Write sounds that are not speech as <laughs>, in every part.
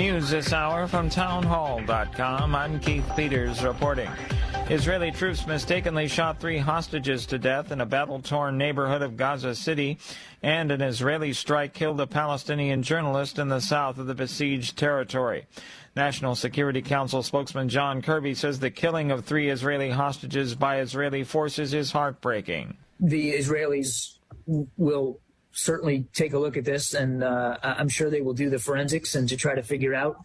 News this hour from townhall.com. I'm Keith Peters reporting. Israeli troops mistakenly shot three hostages to death in a battle torn neighborhood of Gaza City, and an Israeli strike killed a Palestinian journalist in the south of the besieged territory. National Security Council spokesman John Kirby says the killing of three Israeli hostages by Israeli forces is heartbreaking. The Israelis will certainly take a look at this, and uh, I'm sure they will do the forensics and to try to figure out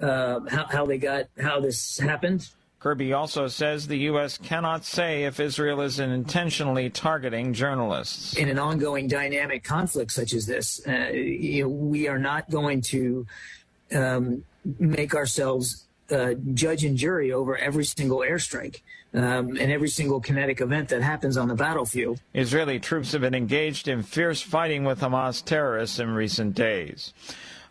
uh, how, how they got how this happened. Kirby also says the U.S. cannot say if Israel is intentionally targeting journalists. In an ongoing dynamic conflict such as this, uh, you know, we are not going to um, make ourselves uh, judge and jury over every single airstrike um, and every single kinetic event that happens on the battlefield. Israeli troops have been engaged in fierce fighting with Hamas terrorists in recent days.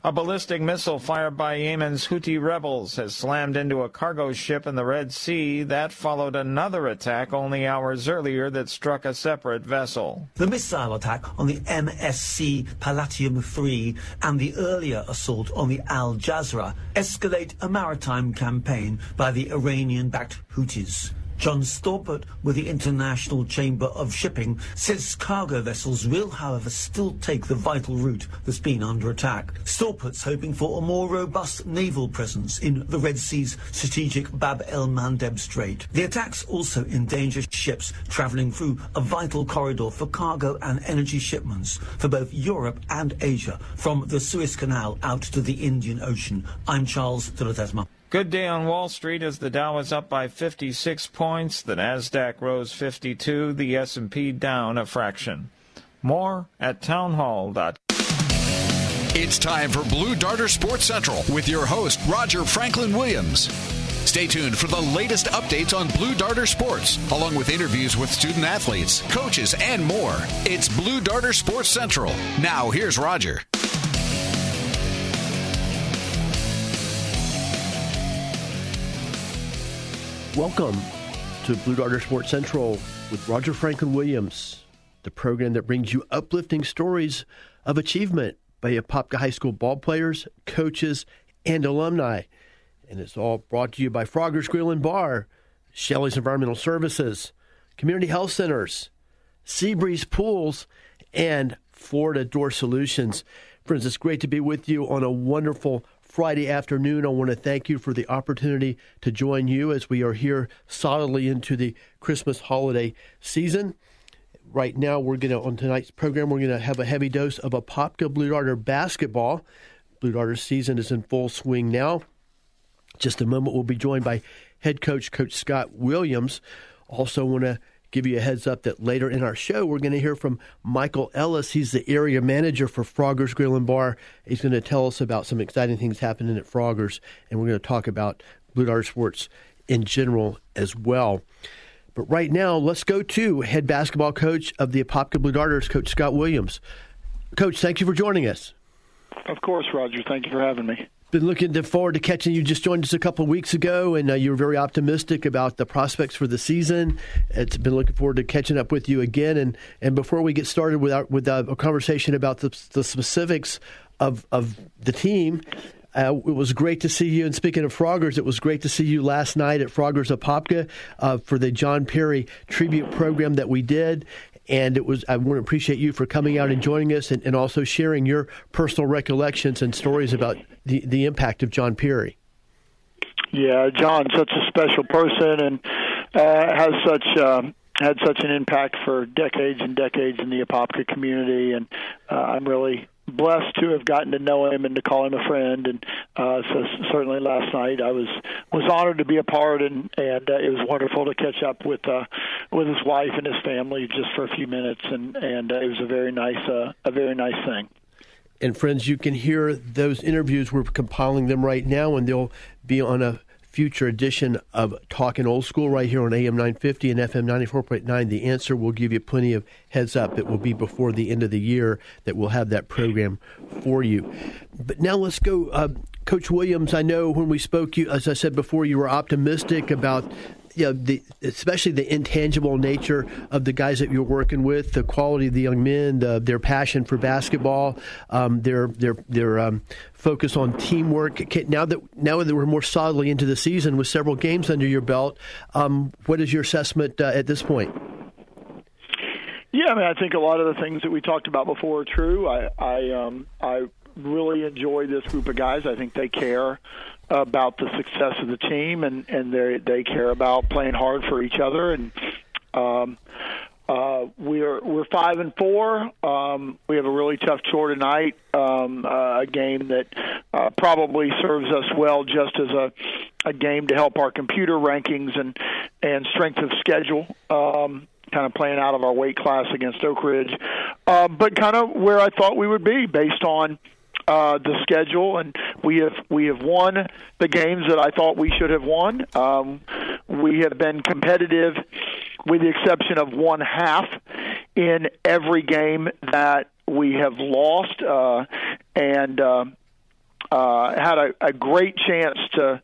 A ballistic missile fired by Yemen's Houthi rebels has slammed into a cargo ship in the Red Sea. That followed another attack only hours earlier that struck a separate vessel. The missile attack on the MSC Palatium 3 and the earlier assault on the Al Jasrah escalate a maritime campaign by the Iranian-backed Houthis. John Stawpert with the International Chamber of Shipping says cargo vessels will, however, still take the vital route that's been under attack. Stawpert's hoping for a more robust naval presence in the Red Sea's strategic Bab el Mandeb Strait. The attacks also endanger ships travelling through a vital corridor for cargo and energy shipments for both Europe and Asia from the Suez Canal out to the Indian Ocean. I'm Charles de Good day on Wall Street as the Dow is up by 56 points, the Nasdaq rose 52, the S&P down a fraction. More at townhall.com. It's time for Blue Darter Sports Central with your host Roger Franklin Williams. Stay tuned for the latest updates on Blue Darter Sports, along with interviews with student athletes, coaches, and more. It's Blue Darter Sports Central. Now, here's Roger. Welcome to Blue Darter Sports Central with Roger Franklin Williams, the program that brings you uplifting stories of achievement by Apopka High School ball players, coaches, and alumni. And it's all brought to you by Frogger's Grill and Bar, Shelley's Environmental Services, Community Health Centers, Seabreeze Pools, and Florida Door Solutions. Friends, it's great to be with you on a wonderful Friday afternoon. I want to thank you for the opportunity to join you as we are here solidly into the Christmas holiday season. Right now, we're going to, on tonight's program, we're going to have a heavy dose of Apopka Blue Darter basketball. Blue Darter season is in full swing now. Just a moment, we'll be joined by head coach, Coach Scott Williams. Also, want to give you a heads up that later in our show, we're going to hear from Michael Ellis. He's the area manager for Frogger's Grill and Bar. He's going to tell us about some exciting things happening at Frogger's, and we're going to talk about Blue Darter Sports in general as well. But right now, let's go to head basketball coach of the Apopka Blue Darters, Coach Scott Williams. Coach, thank you for joining us. Of course, Roger. Thank you for having me been looking forward to catching you. Just joined us a couple weeks ago, and uh, you were very optimistic about the prospects for the season. It's been looking forward to catching up with you again. And, and before we get started with our, with uh, a conversation about the, the specifics of of the team. Uh, it was great to see you. And speaking of Froggers, it was great to see you last night at Froggers Apopka uh, for the John Perry tribute program that we did. And it was I want to appreciate you for coming out and joining us and, and also sharing your personal recollections and stories about the, the impact of John Perry. Yeah, John's such a special person and uh, has such uh, had such an impact for decades and decades in the Apopka community, and uh, I'm really blessed to have gotten to know him and to call him a friend. And uh, so certainly last night I was was honored to be a part, and and uh, it was wonderful to catch up with uh, with his wife and his family just for a few minutes, and and uh, it was a very nice uh, a very nice thing. And friends, you can hear those interviews. We're compiling them right now, and they'll be on a future edition of Talking Old School right here on AM 950 and FM 94.9. The answer will give you plenty of heads up. It will be before the end of the year that we'll have that program for you. But now let's go. Uh, Coach Williams, I know when we spoke, you, as I said before, you were optimistic about you know, the, especially the intangible nature of the guys that you're working with, the quality of the young men, the, their passion for basketball, um, their their their um, focus on teamwork. Now that now that we're more solidly into the season with several games under your belt, um, what is your assessment uh, at this point? Yeah, I mean, I think a lot of the things that we talked about before are true. I I um, I really enjoy this group of guys. I think they care about the success of the team, and and they they care about playing hard for each other. And um, uh, we're we're five and four. Um, we have a really tough chore tonight. Um, uh, a game that uh, probably serves us well, just as a a game to help our computer rankings and and strength of schedule. Um, kind of playing out of our weight class against Oak Ridge, uh, but kind of where I thought we would be based on uh, the schedule, and we have we have won the games that I thought we should have won. Um, we have been competitive, with the exception of one half, in every game that we have lost, uh, and uh, uh, had a, a great chance to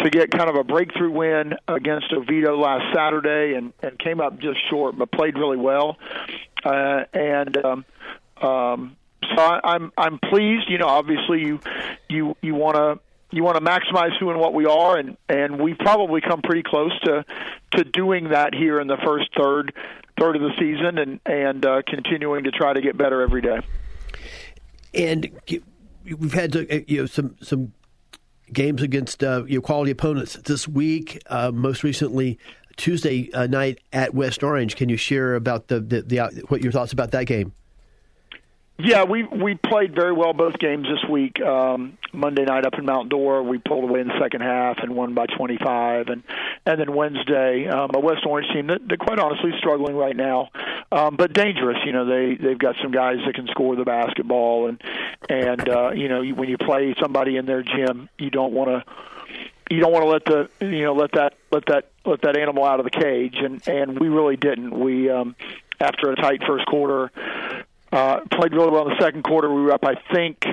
to get kind of a breakthrough win against Oviedo last Saturday, and and came up just short, but played really well, uh, and. Um, um, so I, I'm I'm pleased. You know, obviously you you you want to you want to maximize who and what we are, and and we've probably come pretty close to to doing that here in the first third third of the season, and and uh, continuing to try to get better every day. And we've had uh, you know some some games against uh, you know, quality opponents this week. Uh, most recently, Tuesday uh, night at West Orange. Can you share about the, the, the what your thoughts about that game? Yeah, we we played very well both games this week. Um, Monday night up in Mount Dora, we pulled away in the second half and won by 25, and and then Wednesday, um, a West Orange team that they're quite honestly struggling right now, um, but dangerous. You know, they they've got some guys that can score the basketball, and and uh, you know when you play somebody in their gym, you don't want to you don't want to let the you know let that let that let that animal out of the cage, and and we really didn't. We um, after a tight first quarter uh, played really well in the second quarter. We were up, I think,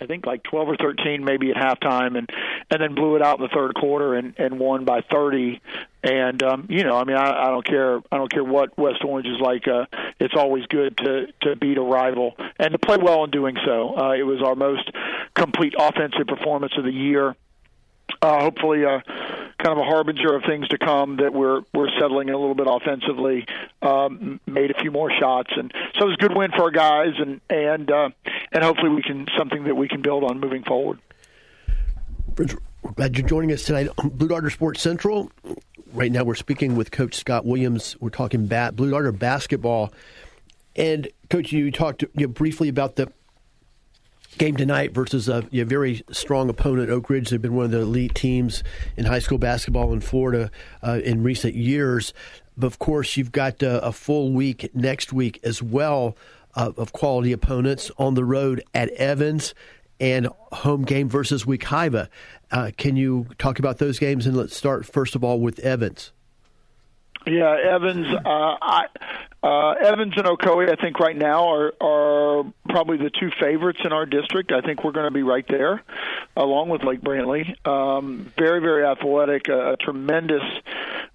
I think like 12 or 13 maybe at halftime, and and then blew it out in the third quarter and and won by 30. And um, you know, I mean, I, I don't care. I don't care what West Orange is like. Uh, it's always good to to beat a rival and to play well in doing so. Uh, it was our most complete offensive performance of the year uh, hopefully uh, kind of a harbinger of things to come that we're we're settling in a little bit offensively. Um, made a few more shots, and so it was a good win for our guys, and and uh, and hopefully we can something that we can build on moving forward. Glad you're joining us tonight on Blue Darter Sports Central. Right now, we're speaking with Coach Scott Williams. We're talking bat, Blue Darter basketball, and Coach, you talked you know, briefly about the game tonight versus a, a, very strong opponent, Oak Ridge. They've been one of the elite teams in high school basketball in Florida uh, in recent years. But of course, you've got uh, a full week next week as well uh, of quality opponents on the road at Evans and home game versus Wekiva. Uh, can you talk about those games? And let's start first of all with Evans. Yeah, Evans. Uh, I, uh, Evans and Ocoee, I think right now are are probably the two favorites in our district. I think we're going to be right there, along with Lake Brantley. Um, very, very athletic, a, a tremendous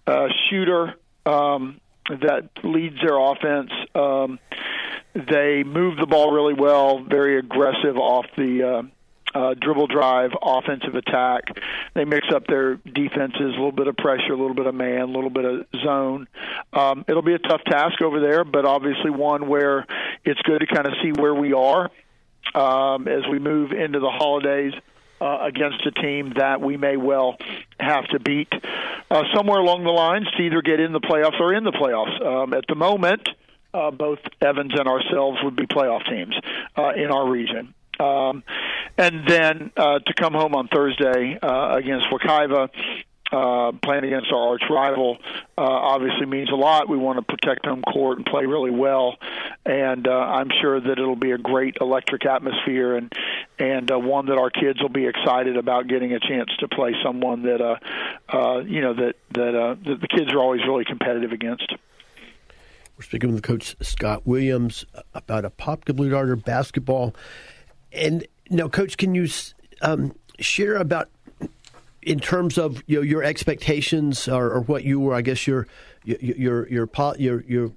uh, shooter um, that leads their offense. Um, they move the ball really well, very aggressive off the. Uh, uh, dribble drive, offensive attack. They mix up their defenses, a little bit of pressure, a little bit of man, a little bit of zone. Um, it'll be a tough task over there, but obviously one where it's good to kind of see where we are um, as we move into the holidays. Uh, against a team that we may well have to beat uh, somewhere along the lines to either get in the playoffs or in the playoffs. Um, at the moment, uh, both Evans and ourselves would be playoff teams uh, in our region. Um, and then uh, to come home on Thursday uh, against Wekiva uh, playing against our arch rival uh, obviously means a lot. We want to protect home court and play really well, and uh, I'm sure that it'll be a great electric atmosphere and and uh, one that our kids will be excited about getting a chance to play someone that uh, uh, you know that that, uh, that the kids are always really competitive against. We're speaking with Coach Scott Williams about Apopka Blue Darter basketball, and now, Coach, can you um, share about in terms of you know, your expectations or, or, what you were, I guess your your your your your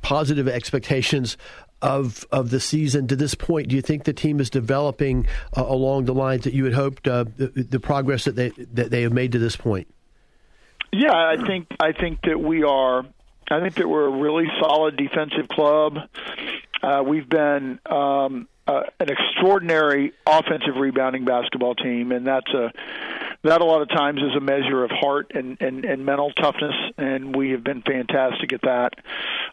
positive expectations of of the season to this point. Do you think the team is developing uh, along the lines that you had hoped? Uh, the, the, progress that they that they have made to this point. Yeah, I think I think that we are. I think that we're a really solid defensive club. Uh, we've been um, uh, an extraordinary offensive rebounding basketball team, and that's a that a lot of times is a measure of heart and, and, and mental toughness, and we have been fantastic at that.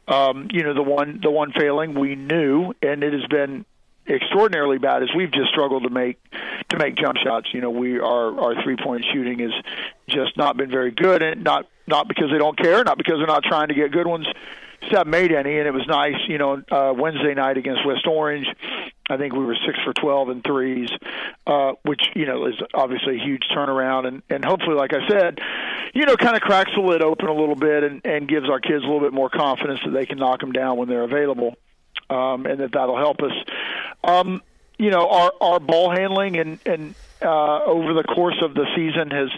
Um, you know, the one the one failing we knew, and it has been extraordinarily bad is we've just struggled to make to make jump shots. You know, we our our three point shooting has just not been very good, and not not because they don't care, not because they're not trying to get good ones. Haven't made any, and it was nice. You know, uh, Wednesday night against West Orange, I think we were six for twelve in threes, uh, which you know is obviously a huge turnaround, and and hopefully, like I said, you know, kind of cracks the lid open a little bit and and gives our kids a little bit more confidence that they can knock them down when they're available, um, and that that'll help us. Um, you know, our our ball handling and and uh, over the course of the season has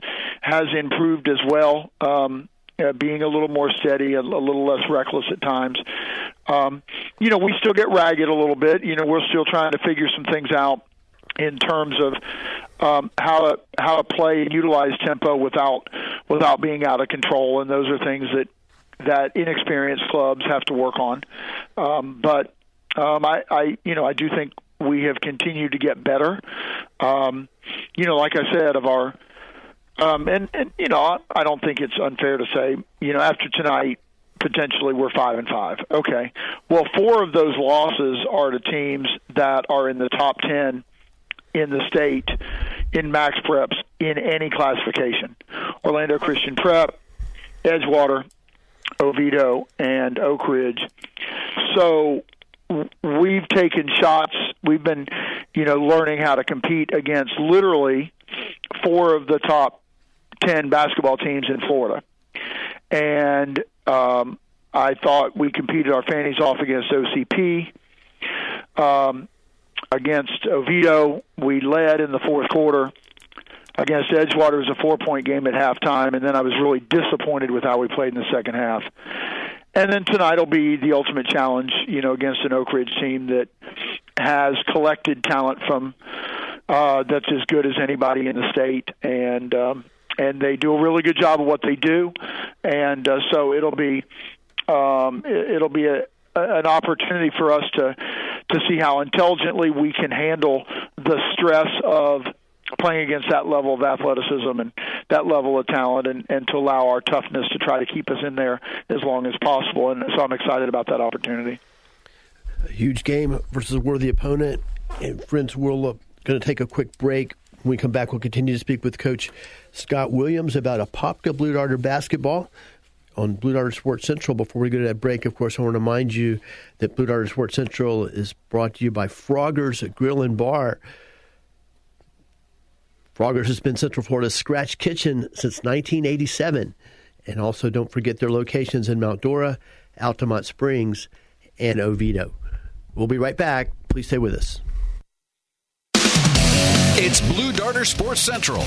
has improved as well. Um, uh, being a little more steady, a, a little less reckless at times. Um, you know, we still get ragged a little bit. You know, we're still trying to figure some things out in terms of um, how to how to play and utilize tempo without without being out of control, and those are things that that inexperienced clubs have to work on. Um, but um, I, I, you know, I do think we have continued to get better. Um, you know, like I said, of our um, and, and you know, I don't think it's unfair to say, you know, after tonight, potentially we're five and five. Okay. Well, four of those losses are to teams that are in the top ten in the state in MaxPreps in any classification. Orlando Christian Prep, Edgewater, Oviedo, and Oak Ridge. So we've taken shots. We've been, you know, learning how to compete against literally four of the top 10 basketball teams in Florida. And um, I thought we competed our fannies off against OCP. Um, against Oviedo, we led in the fourth quarter. Against Edgewater, it was a four point game at halftime, and then I was really disappointed with how we played in the second half. And then tonight will be the ultimate challenge, you know, against an Oak Ridge team that has collected talent from uh, that's as good as anybody in the state, and um, and they do a really good job of what they do, and uh, so it'll be um, it'll be a, an opportunity for us to to see how intelligently we can handle the stress of playing against that level of athleticism and that level of talent and, and to allow our toughness to try to keep us in there as long as possible. And so I'm excited about that opportunity. A huge game versus a worthy opponent. And friends, we're uh, going to take a quick break. When we come back, we'll continue to speak with Coach Scott Williams about Apopka Blue Darter basketball on Blue Darter Sports Central. Before we go to that break, of course, I want to remind you that Blue Darter Sports Central is brought to you by Frogger's Grill and Bar. Frogger's has been Central Florida's scratch kitchen since 1987. And also, don't forget their locations in Mount Dora, Altamonte Springs, and Oviedo. We'll be right back. Please stay with us. It's Blue Darter Sports Central.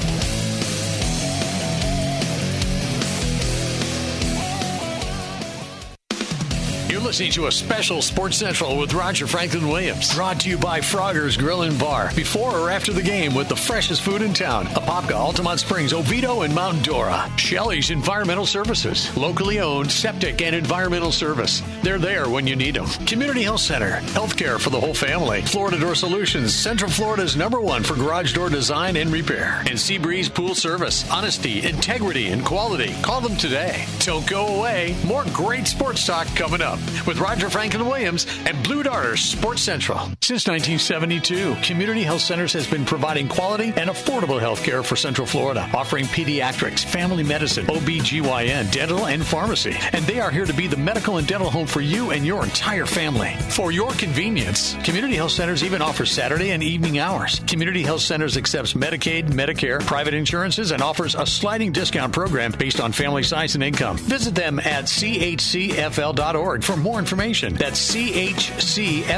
Listening to a special Sports Central with Roger Franklin Williams. Brought to you by Frogger's Grill and Bar. Before or after the game with the freshest food in town. Apopka, Altamonte Springs, Oviedo, and Mount Dora. Shelley's Environmental Services. Locally owned septic and environmental service. They're there when you need them. Community Health Center. Healthcare for the whole family. Florida Door Solutions. Central Florida's number one for garage door design and repair. And Seabreeze Pool Service. Honesty, integrity, and quality. Call them today. Don't go away. More great sports talk coming up. With Roger Franklin Williams and Blue Darter Sports Central. Since 1972, Community Health Centers has been providing quality and affordable health care for Central Florida, offering pediatrics, family medicine, OB/GYN, dental, and pharmacy. And they are here to be the medical and dental home for you and your entire family. For your convenience, Community Health Centers even offers Saturday and evening hours. Community Health Centers accepts Medicaid, Medicare, private insurances, and offers a sliding discount program based on family size and income. Visit them at chcfl.org for more information. That's chcfl.org.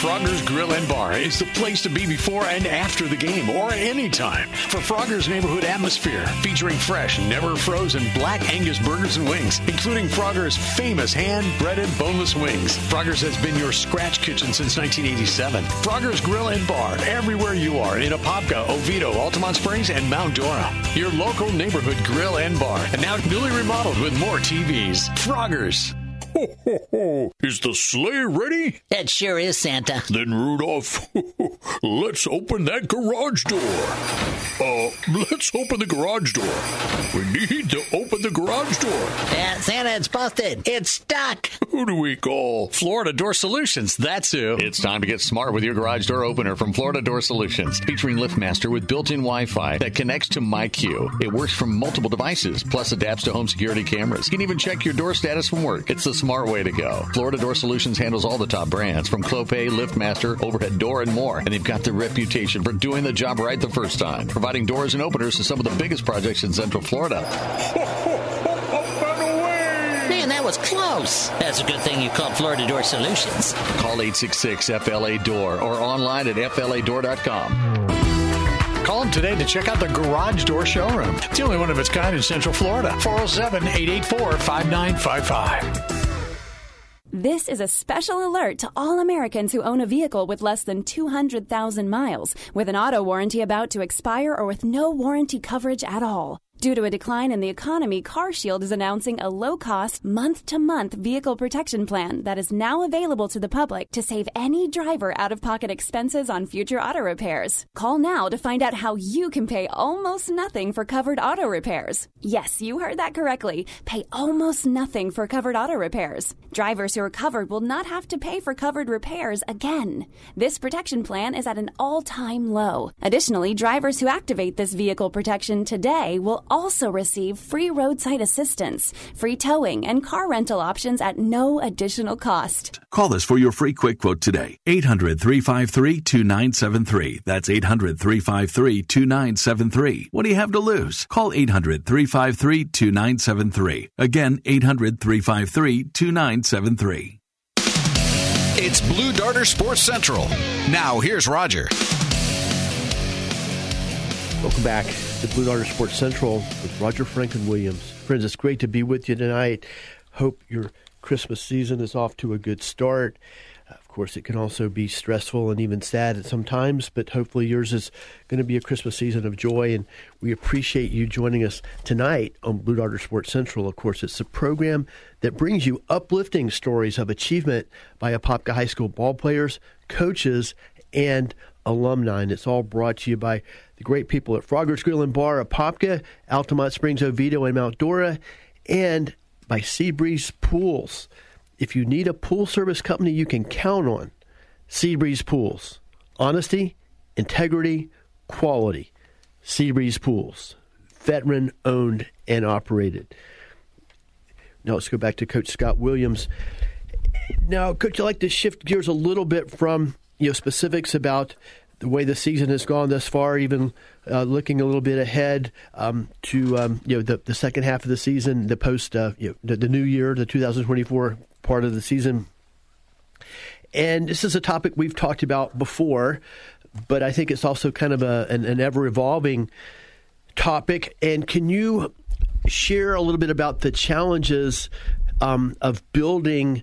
Frogger's Grill and Bar is the place to be before and after the game or anytime for Frogger's neighborhood atmosphere featuring fresh, never frozen black Angus burgers and wings, including Frogger's famous hand-breaded boneless wings. Frogger's has been your scratch kitchen since 1987. Frogger's Grill and Bar everywhere you are in Apopka, Oviedo, Altamonte Springs, and Mount Dora. Your local neighborhood grill and bar, and now newly remodeled with more TVs. Frogger's. Ho, ho, ho. Is the sleigh ready? It sure is, Santa. Then, Rudolph, <laughs> let's open that garage door. Uh, let's open the garage door. We need to open the garage door. Yeah, Santa, it's busted. It's stuck. <laughs> Who do we call? Florida Door Solutions, that's who. It's time to get smart with your garage door opener from Florida Door Solutions, featuring LiftMaster with built-in Wi-Fi that connects to MyQ. It works from multiple devices, plus adapts to home security cameras. You can even check your door status from work. It's the smart way to go. Florida Door Solutions handles all the top brands from Clopay, LiftMaster, Overhead Door, and more. And they've got the reputation for doing the job right the first time, providing doors and openers to some of the biggest projects in Central Florida. Man, that was close. That's a good thing you called Florida Door Solutions. Call 866-FLA-DOOR or online at FLADoor.com. Call them today to check out the Garage Door Showroom. It's the only one of its kind in Central Florida. 407 884 5955. This is a special alert to all Americans who own a vehicle with less than 200,000 miles, with an auto warranty about to expire or with no warranty coverage at all. Due to a decline in the economy, CarShield is announcing a low-cost, month-to-month vehicle protection plan that is now available to the public to save any driver out-of-pocket expenses on future auto repairs. Call now to find out how you can pay almost nothing for covered auto repairs. Yes, you heard that correctly. Pay almost nothing for covered auto repairs. Drivers who are covered will not have to pay for covered repairs again. This protection plan is at an all-time low. Additionally, drivers who activate this vehicle protection today will also receive free roadside assistance, free towing, and car rental options at no additional cost. Call us for your free quick quote today. 800 353 2973. That's 800 353 2973. What do you have to lose? Call 800 353 2973. Again, 800 353 2973. It's Blue Darter Sports Central. Now, here's Roger. Welcome back to Blue Darter Sports Central with Roger Franklin Williams. Friends, it's great to be with you tonight. Hope your Christmas season is off to a good start. Of course, it can also be stressful and even sad at sometimes, but hopefully yours is going to be a Christmas season of joy. And we appreciate you joining us tonight on Blue Darter Sports Central. Of course, it's a program that brings you uplifting stories of achievement by Apopka High School ball players, coaches, and alumni. And it's all brought to you by the great people at Frogger's Grill and Bar, Apopka, Altamonte Springs, Oviedo, and Mount Dora, and by Seabreeze Pools. If you need a pool service company you can count on, Seabreeze Pools. Honesty, integrity, quality. Seabreeze Pools. Veteran owned and operated. Now let's go back to Coach Scott Williams. Now, Coach, I'd like to shift gears a little bit from you know specifics about the way the season has gone thus far, even uh, looking a little bit ahead um, to um, you know the, the second half of the season, the post uh, you know, the, the new year, the 2024 part of the season. And this is a topic we've talked about before, but I think it's also kind of a, an, an ever evolving topic. And can you share a little bit about the challenges um, of building,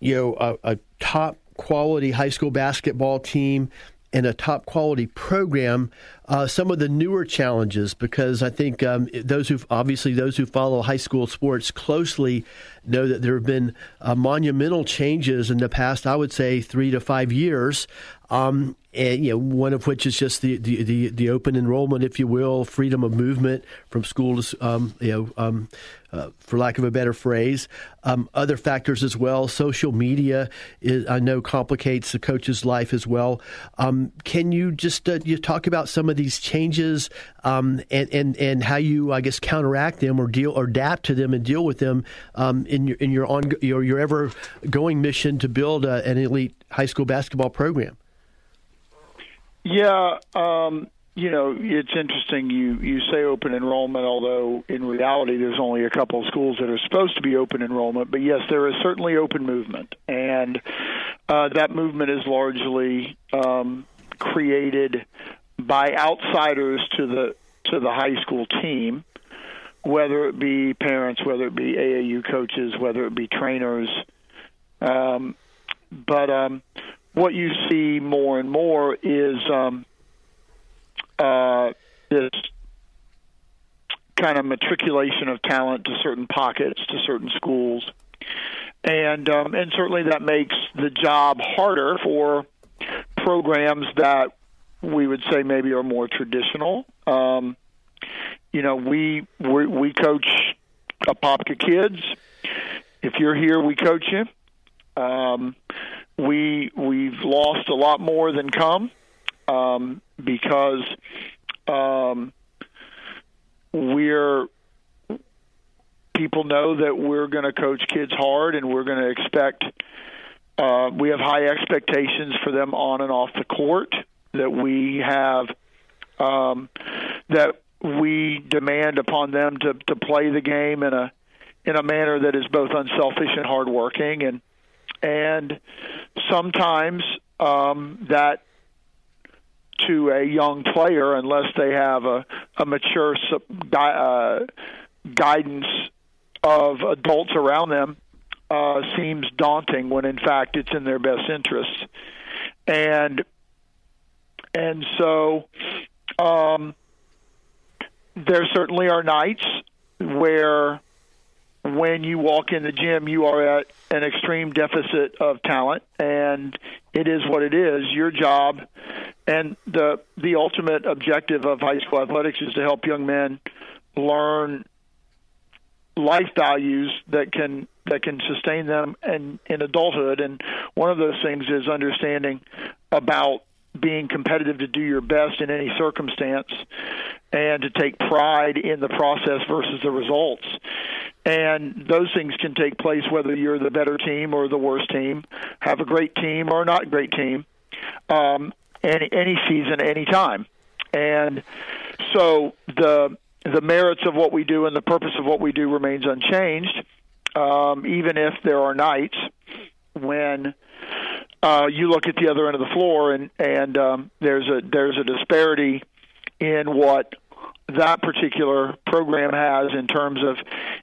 you know, a, a top quality high school basketball team and a top quality program uh, some of the newer challenges because I think um, those who obviously those who follow high school sports closely know that there have been uh, monumental changes in the past. I would say three to five years. Um, and you know, one of which is just the, the, the, the, open enrollment, if you will, freedom of movement from school to, um, you know, um, uh, for lack of a better phrase. Um, other factors as well. Social media, is, I know, complicates the coach's life as well. Um, can you just uh, you talk about some of these changes um, and, and and how you, I guess, counteract them or deal or adapt to them and deal with them um, in your in your on your, your ever going mission to build a, an elite high school basketball program? Yeah, um, you know, it's interesting. You you say open enrollment, although in reality, there's only a couple of schools that are supposed to be open enrollment. But yes, there is certainly open movement, and uh, that movement is largely um, created by outsiders to the to the high school team, whether it be parents, whether it be AAU coaches, whether it be trainers. Um, but um, what you see more and more is um, uh, this kind of matriculation of talent to certain pockets, to certain schools, and um, and certainly that makes the job harder for programs that we would say maybe are more traditional. Um, you know, we we, we coach Apopka kids. If you're here, we coach you. Um, we we've lost a lot more than come um, because um, we're people know that we're going to coach kids hard and we're going to expect uh, we have high expectations for them on and off the court that we have um, that we demand upon them to to play the game in a in a manner that is both unselfish and hardworking and and sometimes um, that to a young player, unless they have a, a mature uh, guidance of adults around them, uh, seems daunting when in fact it's in their best interests. And and so um, there certainly are nights where when you walk in the gym, you are at an extreme deficit of talent, and it is what it is. Your job and the the ultimate objective of high school athletics is to help young men learn life values that can that can sustain them and in adulthood. And one of those things is understanding about being competitive to do your best in any circumstance and to take pride in the process versus the results. And those things can take place whether you're the better team or the worst team, have a great team or not great team, um, any any season, any time. And so the the merits of what we do and the purpose of what we do remains unchanged, um, even if there are nights when uh, you look at the other end of the floor and and um, there's a there's a disparity in what that particular program has in terms of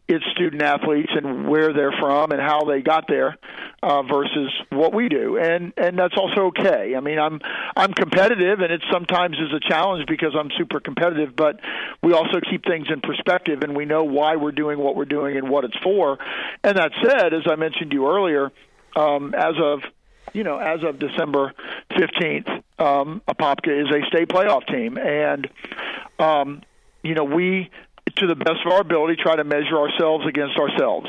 its student athletes and where they're from and how they got there uh, versus what we do. And and that's also okay. I mean i'm i'm competitive and it sometimes is a challenge because i'm super competitive but we also keep things in perspective and we know why we're doing what we're doing and what it's for. And that said as i mentioned to you earlier um, as of you know, as of December 15th, um, Apopka is a state playoff team. And um, you know, we to the best of our ability try to measure ourselves against ourselves.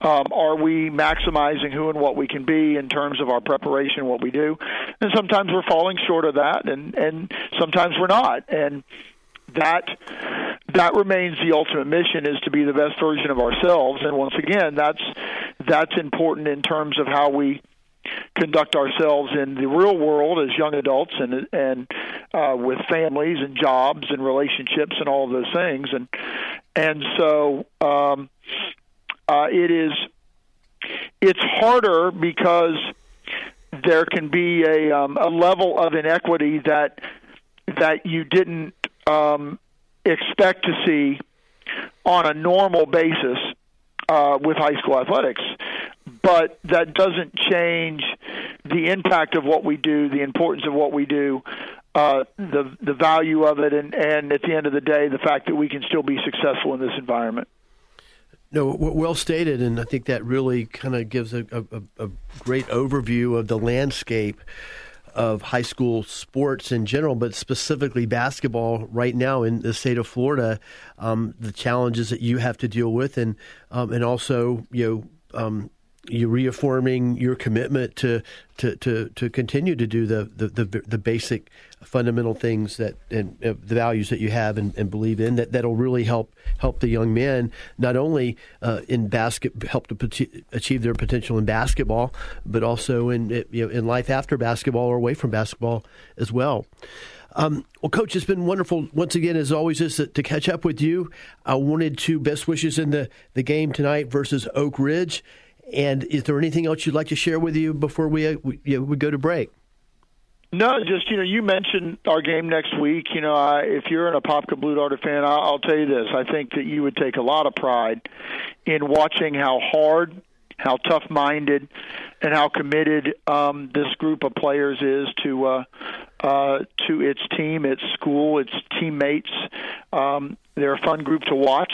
Um, are we maximizing who and what we can be in terms of our preparation, what we do? And sometimes we're falling short of that, and and sometimes we're not. And that that remains the ultimate mission is to be the best version of ourselves. And once again, that's that's important in terms of how we conduct ourselves in the real world as young adults and and uh, with families and jobs and relationships and all those things. And and so um, uh, it is it's harder because there can be a um, a level of inequity that that you didn't um, expect to see on a normal basis uh, with high school athletics but that doesn't change the impact of what we do, the importance of what we do, uh, the the value of it, and and at the end of the day, the fact that we can still be successful in this environment. No, well stated, and I think that really kind of gives a, a, a, great overview of the landscape of high school sports in general, but specifically basketball right now in the state of Florida. Um, the challenges that you have to deal with, and um, and also you know. Um, you reaffirming your commitment to to, to, to continue to do the, the, the, the basic fundamental things that and uh, the values that you have and, and, believe in that that'll really help help the young men not only uh, in basket help to achieve their potential in basketball but also in you know, in life after basketball or away from basketball as well. Um, well, Coach, it's been wonderful once again, as always, to, to, catch up with you. I wanted to best wishes in the, the game tonight versus Oak Ridge. And is there anything else you'd like to share with you before we uh, we, you know, we go to break? No, just you know, you mentioned our game next week. You know, I, if you're an Apopka Blue Darter fan, I'll, I'll tell you this: I think that you would take a lot of pride in watching how hard, how tough-minded, and how committed um, this group of players is to uh, uh, to its team, its school, its teammates. Um, they're a fun group to watch,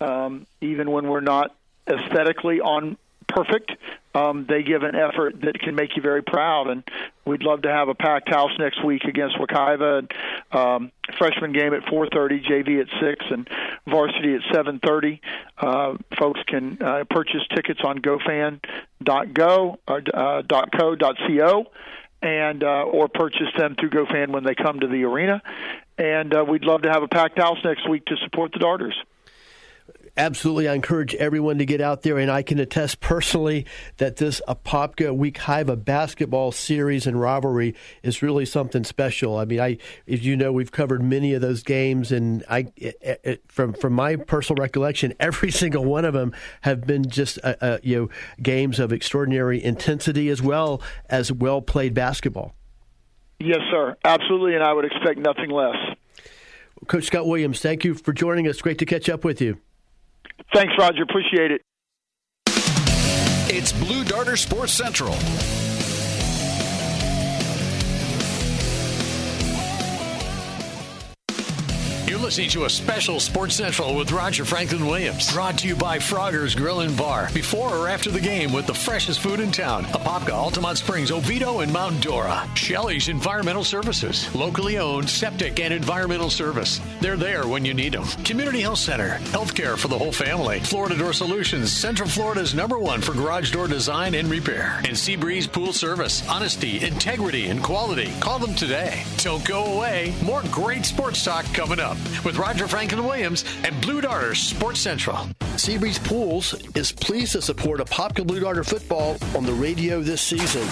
um, even when we're not aesthetically on perfect. Um, they give an effort that can make you very proud, and we'd love to have a packed house next week against Wekiva. And, um, freshman game at 4:30, JV at six, and varsity at 7:30. Uh, folks can uh, purchase tickets on GoFan.go or uh, .co.co and uh, or purchase them through GoFan when they come to the arena. And uh, we'd love to have a packed house next week to support the Darters absolutely, I encourage everyone to get out there, and I can attest personally that this Apopka Wekiva basketball series and rivalry is really something special. I mean, I, as you know, we've covered many of those games, and I, it, it, from from my personal recollection, <laughs> every single one of them have been just uh, uh, you know games of extraordinary intensity as well as well played basketball. Yes, sir, absolutely, and I would expect nothing less. Coach Scott Williams, thank you for joining us. Great to catch up with you. Thanks, Roger. Appreciate it. It's Blue Darter Sports Central. Listening to a special Sports Central with Roger Franklin Williams. Brought to you by Frogger's Grill and Bar. Before or after the game with the freshest food in town. Apopka, Altamonte Springs, Oviedo, and Mount Dora. Shelley's Environmental Services. Locally owned septic and environmental service. They're there when you need them. Community Health Center. Healthcare for the whole family. Florida Door Solutions. Central Florida's number one for garage door design and repair. And Seabreeze Pool Service. Honesty, integrity, and quality. Call them today. Don't go away. More great sports talk coming up with Roger Franklin Williams and Blue Darter Sports Central. Seabreeze Pools is pleased to support Apopka Blue Darter football on the radio this season.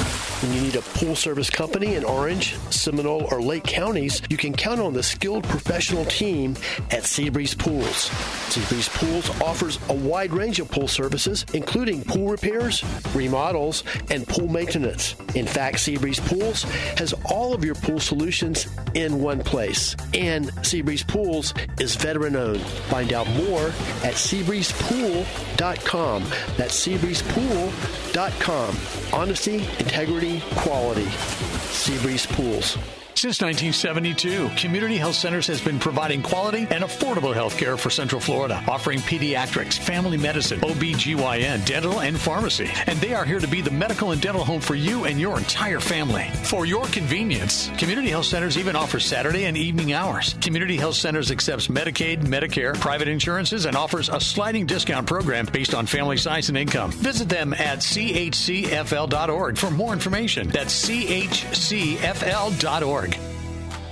When you need a pool service company in Orange, Seminole, or Lake counties, you can count on the skilled professional team at Seabreeze Pools. Seabreeze Pools offers a wide range of pool services, including pool repairs, remodels, and pool maintenance. In fact, Seabreeze Pools has all of your pool solutions in one place. And Seabreeze Pools is veteran owned. Find out more at seabreezepool.com. That's seabreezepool.com. Honesty, integrity, quality. Seabreeze Pools. Since 1972, Community Health Centers has been providing quality and affordable health care for Central Florida, offering pediatrics, family medicine, OBGYN, dental, and pharmacy. And they are here to be the medical and dental home for you and your entire family. For your convenience, Community Health Centers even offers Saturday and evening hours. Community Health Centers accepts Medicaid, Medicare, private insurances, and offers a sliding discount program based on family size and income. Visit them at chcfl.org for more information. That's chcfl.org.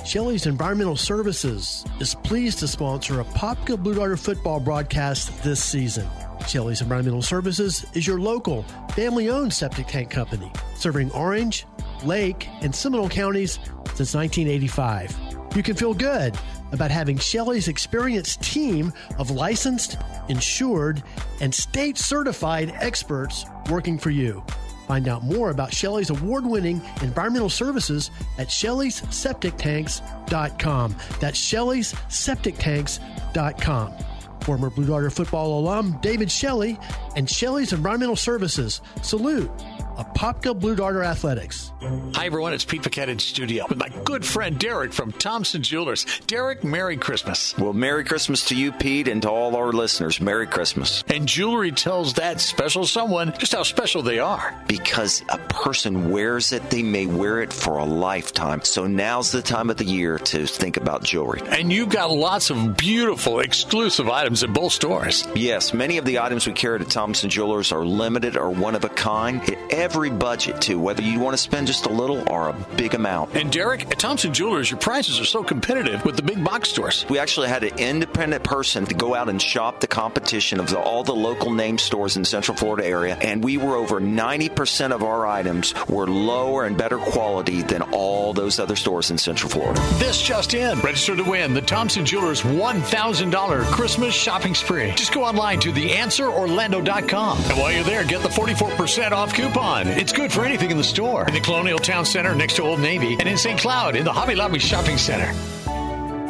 Shelley's Environmental Services is pleased to sponsor Apopka Blue Darter football broadcast this season. Shelley's Environmental Services is your local, family owned septic tank company, serving Orange, Lake, and Seminole counties since 1985. You can feel good about having Shelley's experienced team of licensed, insured, and state certified experts working for you. Find out more about Shelley's award winning environmental services at Shelley'sSepticTanks.com. That's Shelley'sSepticTanks.com. Former Blue Darter football alum David Shelley and Shelley's Environmental Services salute Apopka Blue Darter Athletics. Hi, everyone. It's Pete Paquette in studio with my good friend Derek from Thompson Jewelers. Derek, Merry Christmas. Well, Merry Christmas to you, Pete, and to all our listeners. Merry Christmas. And jewelry tells that special someone just how special they are. Because a person wears it, they may wear it for a lifetime. So now's the time of the year to think about jewelry. And you've got lots of beautiful, exclusive items at both stores. Yes, many of the items we carry at Thompson Jewelers are limited or one of a kind. Hit every budget, too, whether you want to spend just a little or a big amount. And Derek, at Thompson Jewelers, your prices are so competitive with the big box stores. We actually had an independent person to go out and shop the competition of the, all the local name stores in the Central Florida area, and we were over 90% of our items were lower and better quality than all those other stores in Central Florida. This just in. Register to win the Thompson Jewelers $1,000 Christmas shopping spree. Just go online to theanswerorlando.com. And while you're there, get the 44% off coupon. It's good for anything in the store. In the Colonial Town Center next to Old Navy, and in St. Cloud in the Hobby Lobby Shopping Center.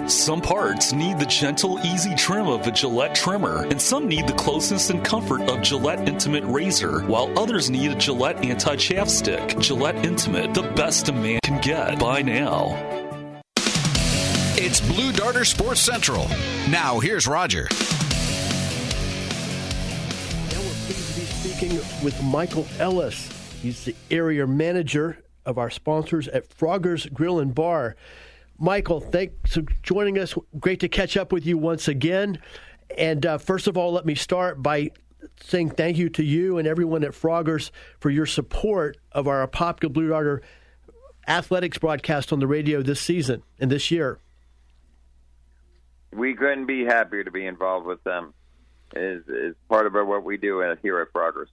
Some parts need the gentle, easy trim of a Gillette trimmer, and some need the closeness and comfort of Gillette Intimate Razor, while others need a Gillette Anti Chaff Stick. Gillette Intimate, the best a man can get. Buy now. It's Blue Darter Sports Central. Now, here's Roger. Now we're pleased to be speaking with Michael Ellis. He's the area manager of our sponsors at Frogger's Grill and Bar. Michael, thanks for joining us. Great to catch up with you once again. And uh, first of all, let me start by saying thank you to you and everyone at Frogger's for your support of our Apopka Blue Darter athletics broadcast on the radio this season and this year. We couldn't be happier to be involved with them. Is is part of what we do here at Frogger's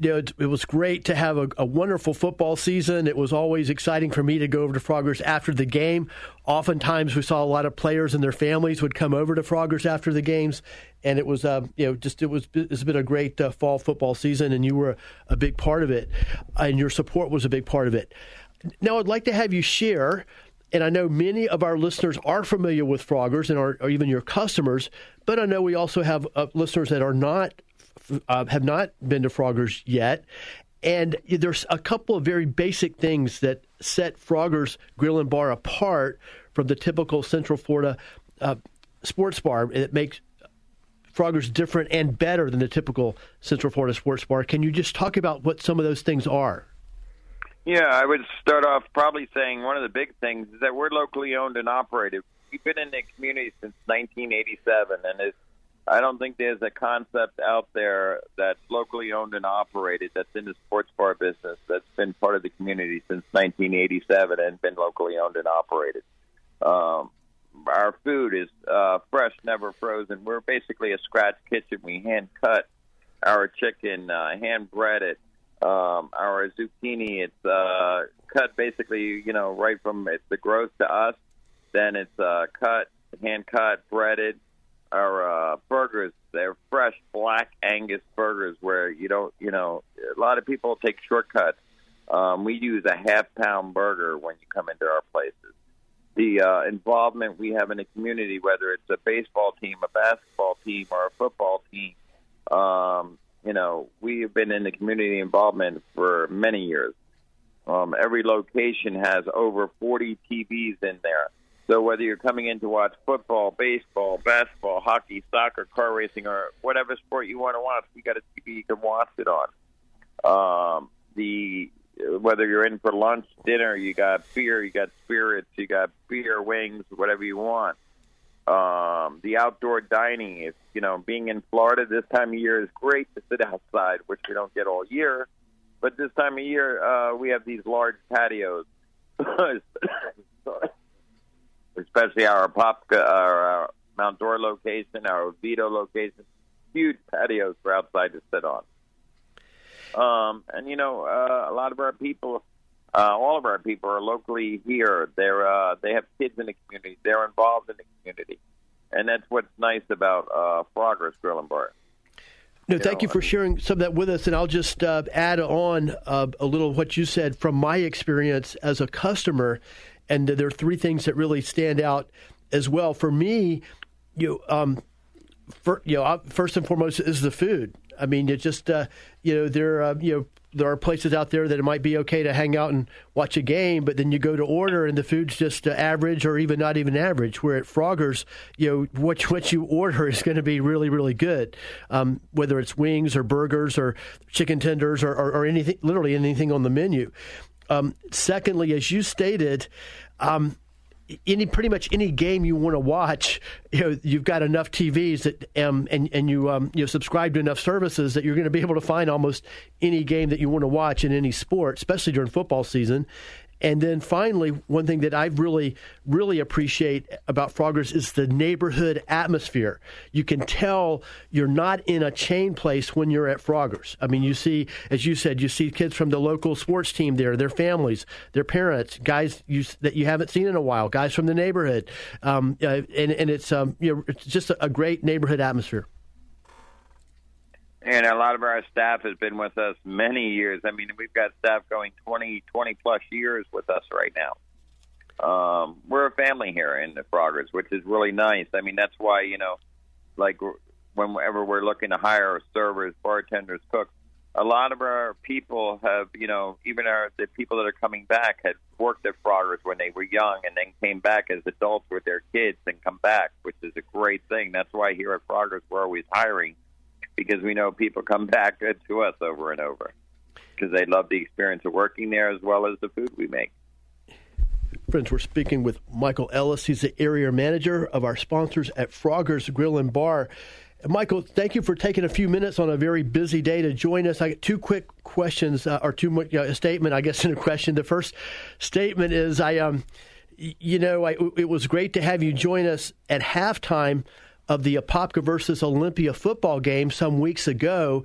you know, it, was great to have a, a, wonderful football season. It was always exciting for me to go over to Frogger's after the game. Oftentimes, we saw a lot of players and their families would come over to Frogger's after the games, and it was, uh, you know, just it was it's been a great uh, fall football season, and you were a big part of it, and your support was a big part of it. Now, I'd like to have you share. And I know many of our listeners are familiar with Frogger's and are, or even your customers, but I know we also have uh, listeners that are not uh, have not been to Frogger's yet. And there's a couple of very basic things that set Frogger's Grill and Bar apart from the typical Central Florida uh, sports bar. It makes Frogger's different and better than the typical Central Florida sports bar. Can you just talk about what some of those things are? Yeah, I would start off probably saying one of the big things is that we're locally owned and operated. We've been in the community since 1987, and it's I don't think there's a concept out there that's locally owned and operated that's in the sports bar business that's been part of the community since 1987 and been locally owned and operated. Um, our food is uh, fresh, never frozen. We're basically a scratch kitchen. We hand cut our chicken, uh, hand bread it. Um, our zucchini, it's uh, cut basically, you know, right from it's the growth to us. Then it's uh, cut, hand cut, breaded our uh, burgers. They're fresh black Angus burgers where you don't, you know, a lot of people take shortcuts. Um, we use a half pound burger when you come into our places. The uh, involvement we have in the community, whether it's a baseball team, a basketball team, or a football team, um, you know, we have been in the community involvement for many years. Um, every location has over 40 TVs in there so whether you're coming in to watch football, baseball, basketball, hockey, soccer, car racing, or whatever sport you want to watch, we got a TV you can watch it on. Um, the whether you're in for lunch, dinner, you got beer, you got spirits, you got beer, wings, whatever you want. Um, the outdoor dining is, you know, being in Florida this time of year is great to sit outside, which we don't get all year. But this time of year, uh, we have these large patios. <laughs> especially our Pop, our, our Mount Dora location, our Oviedo location, huge patios for outside to sit on. Um, and you know, uh, a lot of our people, uh, all of our people are locally here. They're uh, they have kids in the community. They're involved in the community, and that's what's nice about uh, Frogger's Grill and Bar. No, thank you for sharing some of that with us. And I'll just uh, add on uh, a little what you said from my experience as a customer and there are three things that really stand out as well for me. You um, for, you know, first and foremost is the food. I mean, it just uh, you know there uh, you know there are places out there that it might be okay to hang out and watch a game, but then you go to order and the food's just uh, average or even not even average. Where at Frogger's, you know what what you order is going to be really really good, um, whether it's wings or burgers or chicken tenders or, or, or anything, literally anything on the menu. Um, secondly, as you stated. Um, any pretty much any game you want to watch, you know, you've got enough TVs that um, and and you um, you know, subscribe to enough services that you're going to be able to find almost any game that you want to watch in any sport, especially during football season. And then finally, one thing that I really, really appreciate about Froggers is the neighborhood atmosphere. You can tell you're not in a chain place when you're at Froggers. I mean, you see, as you said, you see kids from the local sports team there, their families, their parents, guys you, that you haven't seen in a while, guys from the neighborhood, um, uh, and, and it's um, you know, it's just a great neighborhood atmosphere. And a lot of our staff has been with us many years. I mean, we've got staff going 20, 20 plus years with us right now. Um, we're a family here in the Froggers, which is really nice. I mean, that's why, you know, like whenever we're looking to hire servers, bartenders, cooks, a lot of our people have, you know, even our the people that are coming back had worked at Froggers when they were young and then came back as adults with their kids and come back, which is a great thing. That's why here at Froggers we're always hiring because we know people come back <laughs> to us over and over because they love the experience of working there as well as the food we make. Friends, we're speaking with Michael Ellis. He's the area manager of our sponsors at Frogger's Grill and Bar. Michael, thank you for taking a few minutes on a very busy day to join us. I got two quick questions, uh, or two know, a statement, I guess, <laughs> and a question. The first statement is, I, um, you know, I, it was great to have you join us at halftime of the Apopka versus Olympia football game some weeks ago.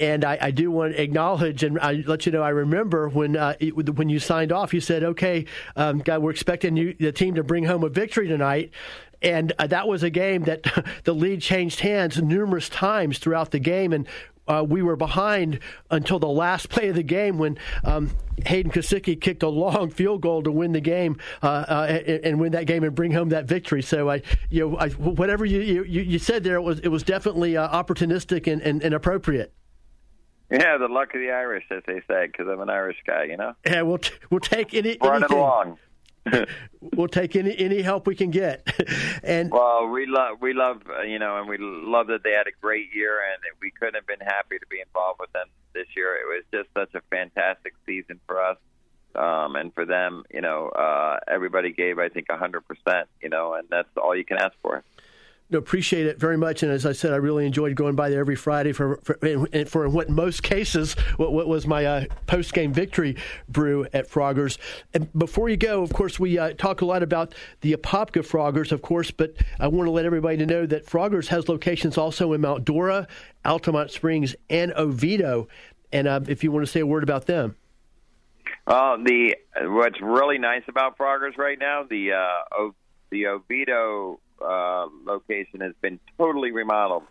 And I, I, do want to acknowledge and I let you know I remember when uh, when you signed off, you said, "Okay, um, God, we're expecting you, the team to bring home a victory tonight." And uh, that was a game that <laughs> the lead changed hands numerous times throughout the game, and uh, we were behind until the last play of the game when um, Hayden Kosicki kicked a long <laughs> field goal to win the game uh, uh, and, and, win that game and bring home that victory. So I, you know, I, whatever you, you, you said there, it was it was definitely uh, opportunistic and, and, and appropriate. Yeah, the luck of the Irish, as they say, because I'm an Irish guy, you know. Yeah, we'll t- we'll take any Run anything. it along. <laughs> we'll take any any help we can get. <laughs> and well, we love we love uh, you know, and we love that they had a great year, and we couldn't have been happy to be involved with them this year. It was just such a fantastic season for us, um, and for them. You know, uh, everybody gave I think a hundred percent. You know, and that's all you can ask for appreciate it very much. And as I said, I really enjoyed going by there every Friday for for, for what most cases what, what was my uh, post game victory brew at Froggers. And before you go, of course, we uh, talk a lot about the Apopka Froggers, of course, but I want to let everybody know that Froggers has locations also in Mount Dora, Altamonte Springs, and Oviedo. And uh, if you want to say a word about them. Well, the what's really nice about Froggers right now, the uh, o, the Oviedo uh, location has been totally remodeled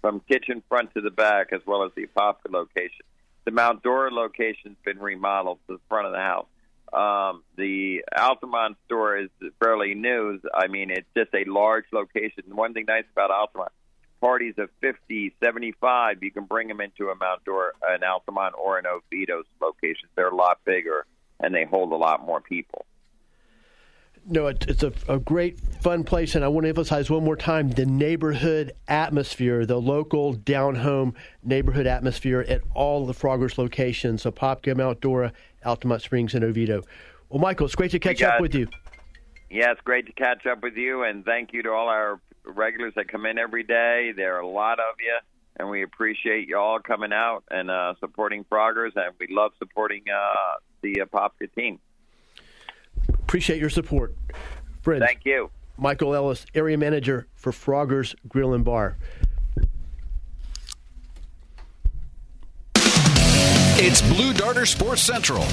from kitchen front to the back, as well as the Apopka location. The Mount Dora location's been remodeled to the front of the house. Um, the Altamonte store is fairly new. I mean, it's just a large location. One thing nice about Altamonte, parties of 50, 75, you can bring them into a Mount Dora, an Altamonte or an Oviedo location. They're a lot bigger and they hold a lot more people no, it's a, a, great, fun place, and I want to emphasize one more time the neighborhood atmosphere, the local down home neighborhood atmosphere at all the Froggers locations, so Mount Dora, Altamonte Springs, and Oviedo. Well, Michael, it's great to catch up with you. Yeah, it's great to catch up with you, and thank you to all our regulars that come in every day. There are a lot of you, and we appreciate you all coming out and uh, supporting Froggers, and we love supporting uh, the Apopka team. Appreciate your support. Friends, Thank you. Michael Ellis, area manager for Froggers Grill and Bar. It's Blue Darter Sports Central.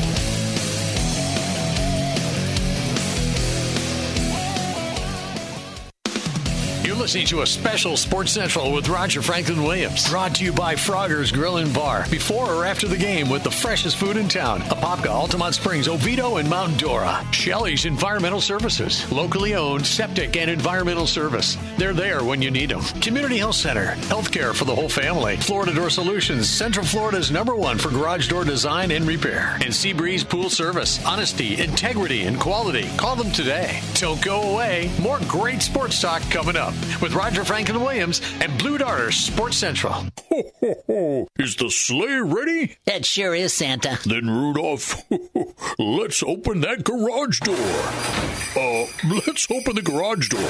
Listening to a special Sports Central with Roger Franklin Williams. Brought to you by Frogger's Grill and Bar. Before or after the game with the freshest food in town. Apopka, Altamonte Springs, Oviedo, and Mount Dora. Shelley's Environmental Services. Locally owned septic and environmental service. They're there when you need them. Community Health Center. Healthcare for the whole family. Florida Door Solutions. Central Florida's number one for garage door design and repair. And Seabreeze Pool Service. Honesty, integrity, and quality. Call them today. Don't go away. More great sports talk coming up with Roger Franklin Williams and Blue Darter Sports Central. Ho, ho, ho. Is the sleigh ready? It sure is, Santa. Then, Rudolph, <laughs> let's open that garage door. Uh, let's open the garage door.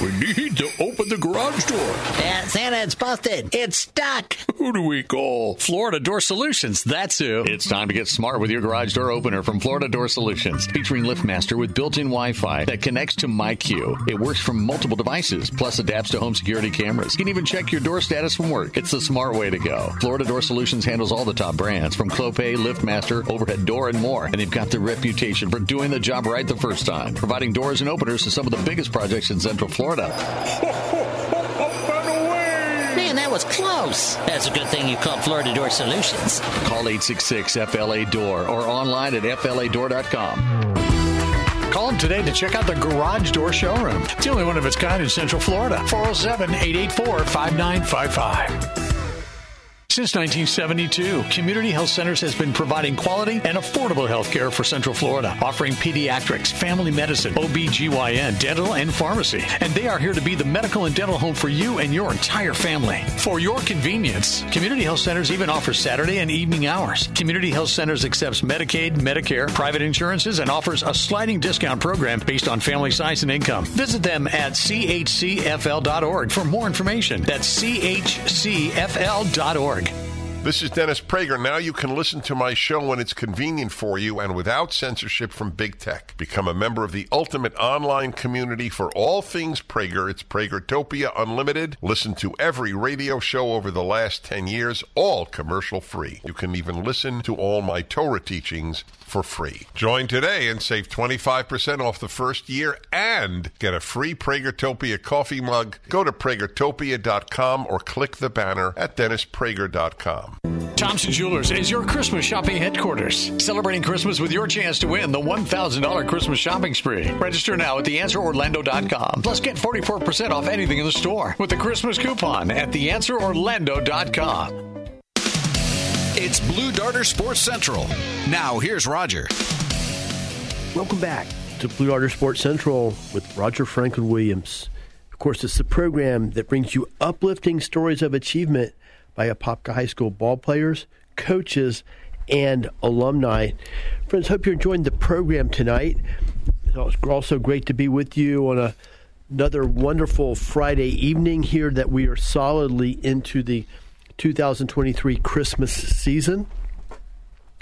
We need to open the garage door. Uh, Santa, it's busted. It's stuck. Who do we call? Florida Door Solutions. That's who. It's time to get smart with your garage door opener from Florida Door Solutions, featuring LiftMaster with built-in Wi-Fi that connects to MyQ. It works from multiple devices, plus adapts to home security cameras. You can even check your door status from work. It's the smart way to go. Florida Door Solutions handles all the top brands from Clopay, LiftMaster, Overhead Door, and more. And they've got the reputation for doing the job right the first time, providing doors and openers to some of the biggest projects in Central Florida. <laughs> Man, that was close. That's a good thing you called Florida Door Solutions. Call 866 FLA Door or online at FLADoor.com. Call them today to check out the Garage Door Showroom. It's the only one of its kind in Central Florida. 407 884 5955. Since 1972, Community Health Centers has been providing quality and affordable health care for Central Florida, offering pediatrics, family medicine, OBGYN, dental, and pharmacy. And they are here to be the medical and dental home for you and your entire family. For your convenience, Community Health Centers even offers Saturday and evening hours. Community Health Centers accepts Medicaid, Medicare, private insurances, and offers a sliding discount program based on family size and income. Visit them at chcfl.org for more information. That's chcfl.org. This is Dennis Prager. Now you can listen to my show when it's convenient for you and without censorship from big tech. Become a member of the ultimate online community for all things Prager. It's Pragertopia Unlimited. Listen to every radio show over the last 10 years, all commercial free. You can even listen to all my Torah teachings for free. Join today and save 25% off the first year and get a free Pragertopia coffee mug. Go to pragertopia.com or click the banner at dennisprager.com. Thompson Jewelers is your Christmas shopping headquarters. Celebrating Christmas with your chance to win the $1,000 Christmas shopping spree. Register now at theanswerorlando.com. Plus get 44% off anything in the store with the Christmas coupon at theanswerorlando.com. It's Blue Darter Sports Central. Now, here's Roger. Welcome back to Blue Darter Sports Central with Roger Franklin Williams. Of course, it's the program that brings you uplifting stories of achievement by Apopka High School ball players, coaches, and alumni. Friends, hope you're enjoying the program tonight. It's also great to be with you on a, another wonderful Friday evening here that we are solidly into the 2023 Christmas season.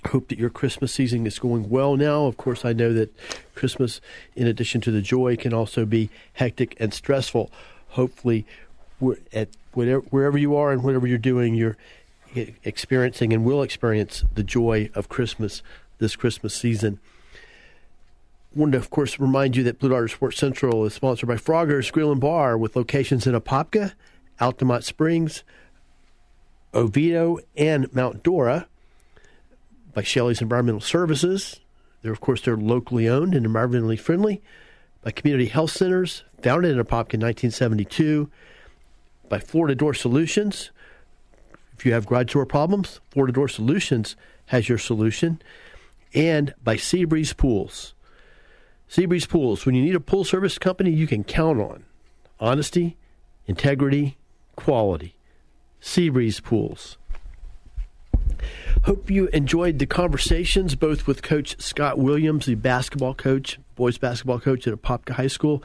Hope that your Christmas season is going well now. Of course, I know that Christmas, in addition to the joy, can also be hectic and stressful. Hopefully, at whatever, wherever you are and whatever you're doing, you're experiencing and will experience the joy of Christmas this Christmas season. Wanted to, of course, remind you that Blue Darter Sports Central is sponsored by Frogger's Grill and Bar with locations in Apopka, Altamonte Springs, Oviedo, and Mount Dora. By Shelley's Environmental Services. They're, of course, they're locally owned and environmentally friendly. By Community Health Centers, founded in Apopka in 1972 by Florida Door Solutions. If you have garage door problems, Florida Door Solutions has your solution. And by Seabreeze Pools. Seabreeze Pools, when you need a pool service company you can count on honesty, integrity, quality. Seabreeze Pools. Hope you enjoyed the conversations both with Coach Scott Williams, the basketball coach, boys basketball coach at Apopka High School,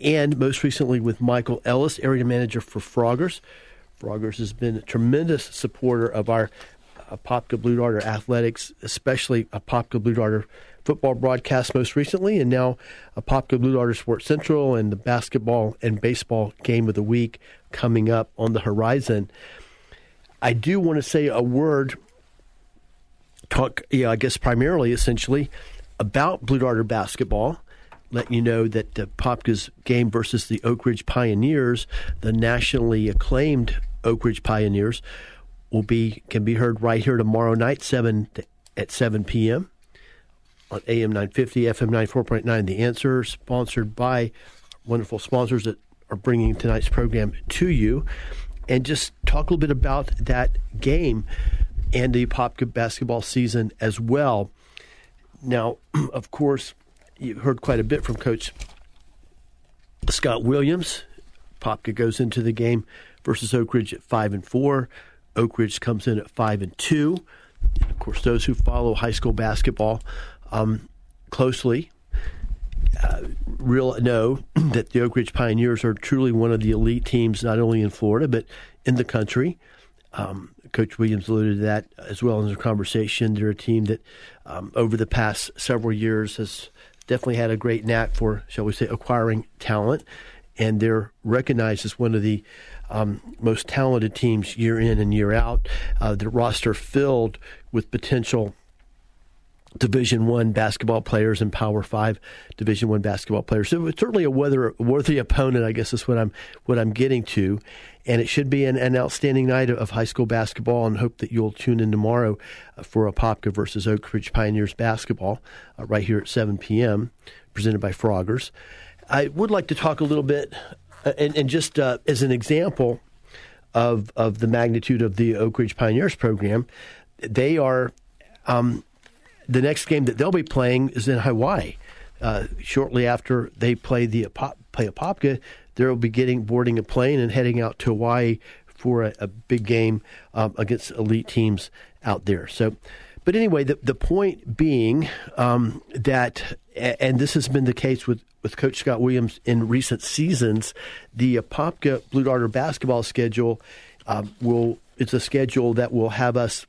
and most recently with Michael Ellis, area manager for Froggers. Froggers has been a tremendous supporter of our Apopka Blue Darter athletics, especially Apopka Blue Darter football broadcast most recently, and now Apopka Blue Darter Sports Central and the basketball and baseball game of the week coming up on the horizon. I do want to say a word, talk, yeah, I guess primarily, essentially, about Blue Darter basketball let you know that uh, Popka's game versus the Oak Ridge Pioneers, the nationally acclaimed Oak Ridge Pioneers, will be can be heard right here tomorrow night, seven at seven p.m. on AM nine fifty, FM ninety four point nine. The Answer, sponsored by wonderful sponsors that are bringing tonight's program to you, and just talk a little bit about that game and the Popka basketball season as well. Now, <clears throat> of course, you've heard quite a bit from Coach Scott Williams. Popka goes into the game versus Oak Ridge at five and four. Oak Ridge comes in at five and two. And of course, those who follow high school basketball um, closely uh, real know <clears throat> that the Oak Ridge Pioneers are truly one of the elite teams, not only in Florida but in the country. Um, Coach Williams alluded to that as well in the conversation. They're a team that, um, over the past several years, has definitely had a great knack for, shall we say, acquiring talent, and they're recognized as one of the um, most talented teams year in and year out. Uh, the roster filled with potential Division One basketball players and Power Five Division One basketball players. So it's certainly a weather, worthy opponent, I guess is what I'm what I'm getting to, and it should be an, an outstanding night of high school basketball. And hope that you'll tune in tomorrow for Apopka versus Oak Ridge Pioneers basketball uh, right here at 7 p.m. presented by Froggers. I would like to talk a little bit, uh, and, and, just uh, as an example of of the magnitude of the Oak Ridge Pioneers program, they are. Um, the next game that they'll be playing is in Hawaii. Uh, shortly after they play the play Apopka, they'll be getting boarding a plane and heading out to Hawaii for a, a big game um, against elite teams out there. So, but anyway, the the point being um, that, and this has been the case with with Coach Scott Williams in recent seasons, the Apopka Blue Darter basketball schedule um, will it's a schedule that will have us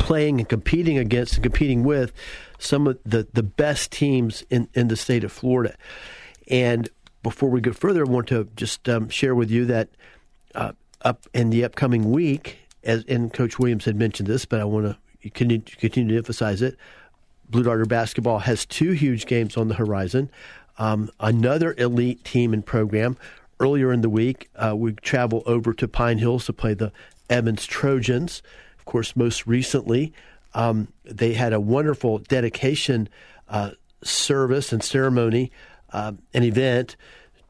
playing and competing against and competing with some of the, the best teams in, in the state of Florida. And before we go further, I want to just um, share with you that uh, up in the upcoming week, as and Coach Williams had mentioned this, but I want to continue, continue to emphasize it. Blue Darter basketball has two huge games on the horizon. Um, another elite team and program. Earlier in the week, uh, we travel over to Pine Hills to play the Evans Trojans course, most recently, um, they had a wonderful dedication uh, service and ceremony, uh, an event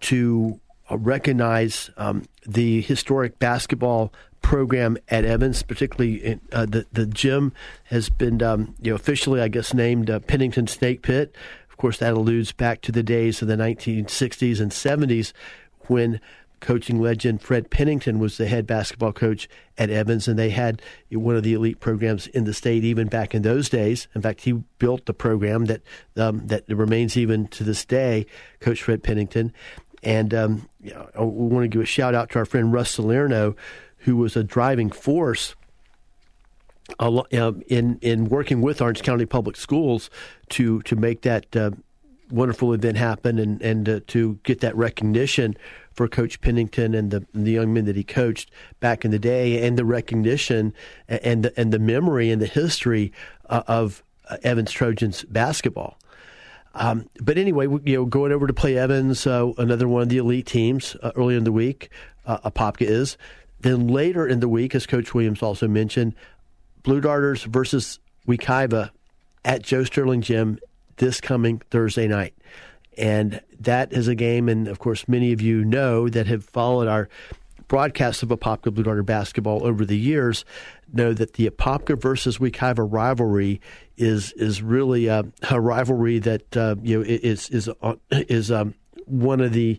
to uh, recognize um, the historic basketball program at Evans, particularly in, uh, the the gym has been um, you know officially I guess named uh, Pennington Snake Pit. Of course, that alludes back to the days of the 1960s and 70s when coaching legend Fred Pennington was the head basketball coach at Evans, and they had one of the elite programs in the state even back in those days. In fact, he built the program that um, that remains even to this day. Coach Fred Pennington, and um, you know, we want to give a shout out to our friend Russ Salerno, who was a driving force. in in working with Orange County Public Schools to to make that uh, wonderful event happen and and uh, to get that recognition for Coach Pennington and the the young men that he coached back in the day, and the recognition and the, and the memory and the history uh, of uh, Evans Trojans basketball. Um, but anyway, you know, going over to play Evans, uh, another one of the elite teams uh, in the week, uh, Apopka is. Then later in the week, as Coach Williams also mentioned, Blue Darters versus Wekiva at Joe Sterling Gym this coming Thursday night. And that is a game, and of course, many of you know that have followed our broadcasts of Apopka Blue Darter basketball over the years know that the Apopka versus Wekiva rivalry is is really a, a rivalry that uh, you know is is uh, is um, one of the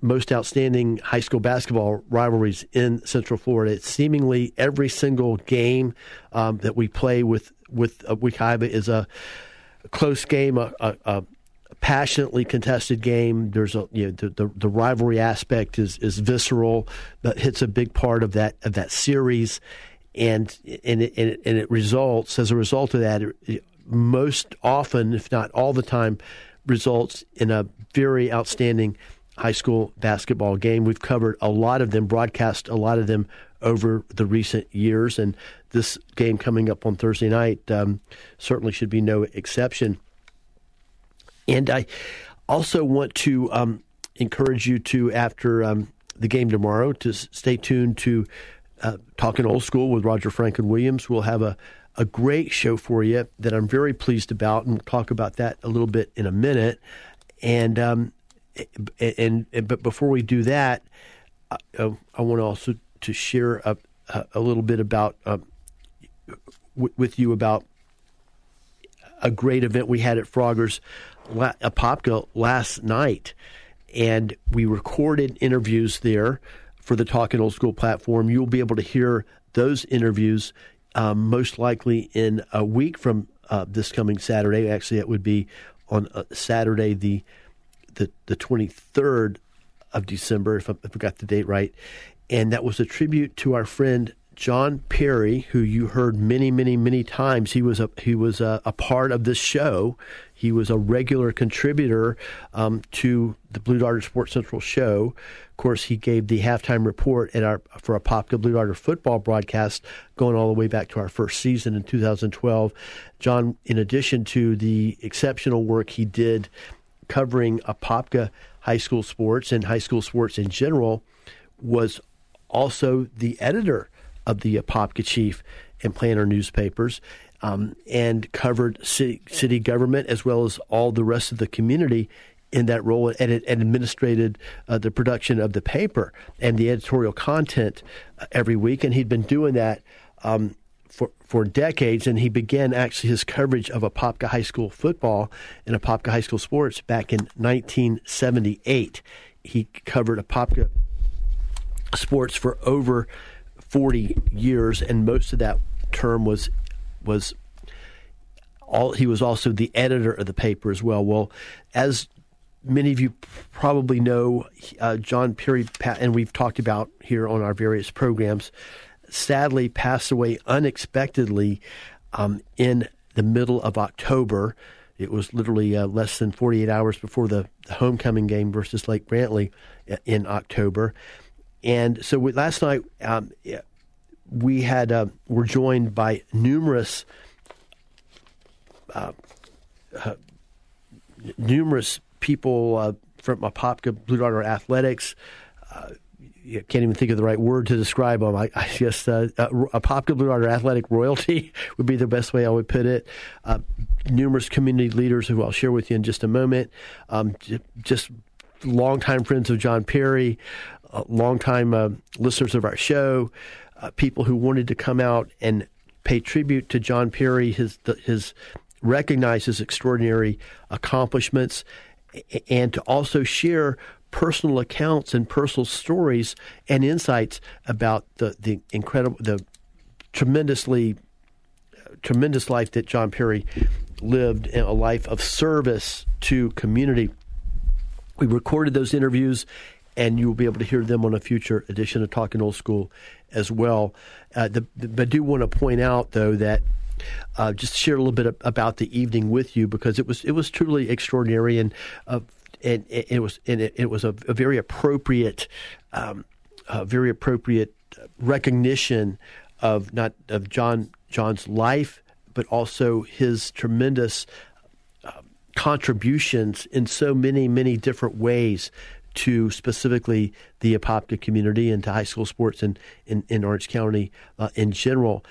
most outstanding high school basketball rivalries in Central Florida. It's seemingly every single game um, that we play with with uh, is a close game, a, a, passionately contested game. There's a you know the, the, the rivalry aspect is is visceral, but hits a big part of that of that series, and and it, and it, and it results as a result of that. It, most often, if not all the time, results in a very outstanding high school basketball game. We've covered a lot of them, broadcast a lot of them over the recent years, and this game coming up on Thursday night um, certainly should be no exception And I also want to um, encourage you to, after um, the game tomorrow, to stay tuned to uh, Talking Old School with Roger Franklin Williams. We'll have a, a great show for you that I'm very pleased about, and we'll talk about that a little bit in a minute. And um, and, and, but before we do that, I, uh, I want also to share a, a, little bit about uh, w- with you about a great event we had at Froggers La- Apopka last night, and we recorded interviews there for the Talking Old School platform. You'll be able to hear those interviews um, most likely in a week from uh, this coming Saturday. Actually, it would be on uh, Saturday the the the twenty third of December, if I, if I got the date right, and that was a tribute to our friend John Perry, who you heard many, many, many times. He was a he was a, a part of this show. He was a regular contributor um, to the Blue Darter Sports Central show. Of course, he gave the halftime report at our for a Popka Blue Darter football broadcast, going all the way back to our first season in 2012. John, in addition to the exceptional work he did covering Apopka high school sports and high school sports in general, was also the editor of the Apopka Chief and Planter newspapers. Um, and covered city, city government as well as all the rest of the community in that role and, and administrated uh, the production of the paper and the editorial content uh, every week. And he'd been doing that um, for for decades. And he began actually his coverage of Apopka High School football and Apopka High School sports back in 1978. He covered Apopka sports for over 40 years, and most of that term was was all. He was also the editor of the paper as well. Well, as many of you probably know, uh, John Perry, and we've talked about here on our various programs, sadly passed away unexpectedly um, in the middle of October. It was literally uh, less than 48 hours before the, the homecoming game versus Lake Brantley uh, in October. And so we, last night um, we had uh, were joined by numerous uh, uh, numerous people uh, from Apopka Blue Darter Athletics. Uh, can't even think of the right word to describe them. I, I guess uh, uh, Apopka Blue Darter Athletic royalty <laughs> would be the best way I would put it. Uh, numerous community leaders who I'll share with you in just a moment. Um, just longtime friends of John Perry, uh, longtime uh, listeners of our show, uh, people who wanted to come out and pay tribute to John Perry, his his recognize his extraordinary accomplishments, and to also share personal accounts and personal stories and insights about the the incredible the tremendously tremendous life that John Perry lived in a life of service to community. We recorded those interviews and you will be able to hear them on a future edition of Talking Old School as well. Uh, the, the, I do want to point out, though, that uh, just share a little bit about the evening with you because it was it was truly extraordinary and uh, and it, was and it, it was a, a, very appropriate, um, a very appropriate recognition of not of John John's life, but also his tremendous uh, contributions in so many many different ways to specifically the Apopka community and to high school sports in, in, in Orange County uh, in general.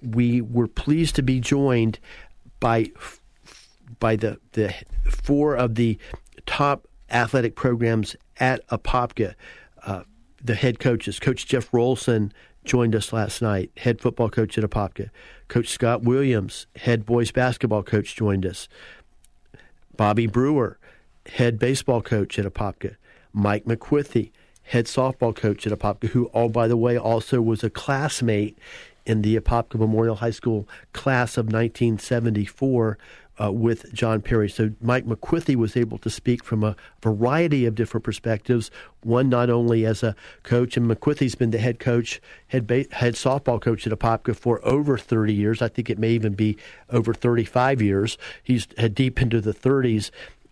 We were pleased to be joined by by the, the four of the top athletic programs at Apopka. Uh, the head coaches, Coach Jeff Rolson, joined us last night, head football coach at Apopka. Coach Scott Williams, head boys basketball coach, joined us. Bobby Brewer, head baseball coach at Apopka. Mike McQuithy, head softball coach at Apopka, who, oh, by the way, also was a classmate in the Apopka Memorial High School class of 1974 uh, with John Perry. So Mike McQuithy was able to speak from a variety of different perspectives. One not only as a coach, and McQuithy's been the head coach, head ba- head softball coach at Apopka for over 30 years. I think it may even be over 35 years. He's deep into the 30s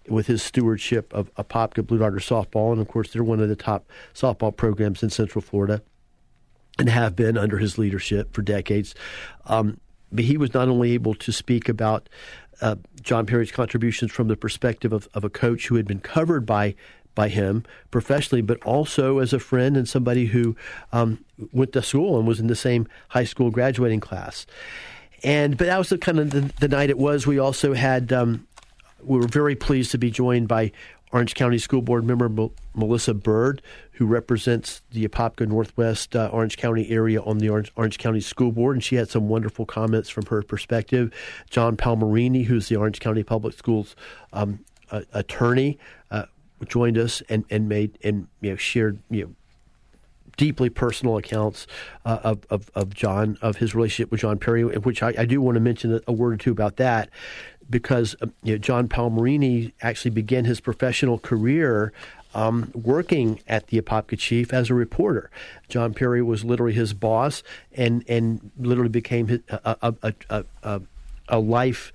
with his stewardship of Apopka Blue Darter softball, and of course they're one of the top softball programs in Central Florida, and have been under his leadership for decades. Um, but he was not only able to speak about uh, John Perry's contributions from the perspective of, of a coach who had been covered by by him professionally, but also as a friend and somebody who um, went to school and was in the same high school graduating class. And but that was the kind of the, the night it was. We also had um, we were very pleased to be joined by Orange County School Board member Melissa Byrd, who represents the Apopka Northwest uh, Orange County area on the Orange, Orange, County School Board, and she had some wonderful comments from her perspective. John Palmerini, who's the Orange County Public Schools um, attorney, uh, joined us and, and made and you know shared you know deeply personal accounts uh, of, of, of John, of his relationship with John Perry, which I, I do want to mention a, word or two about that because uh, you know, John Palmerini actually began his professional career um, working at the Apopka Chief as a reporter. John Perry was literally his boss and, and literally became his, a, a, a, a, a life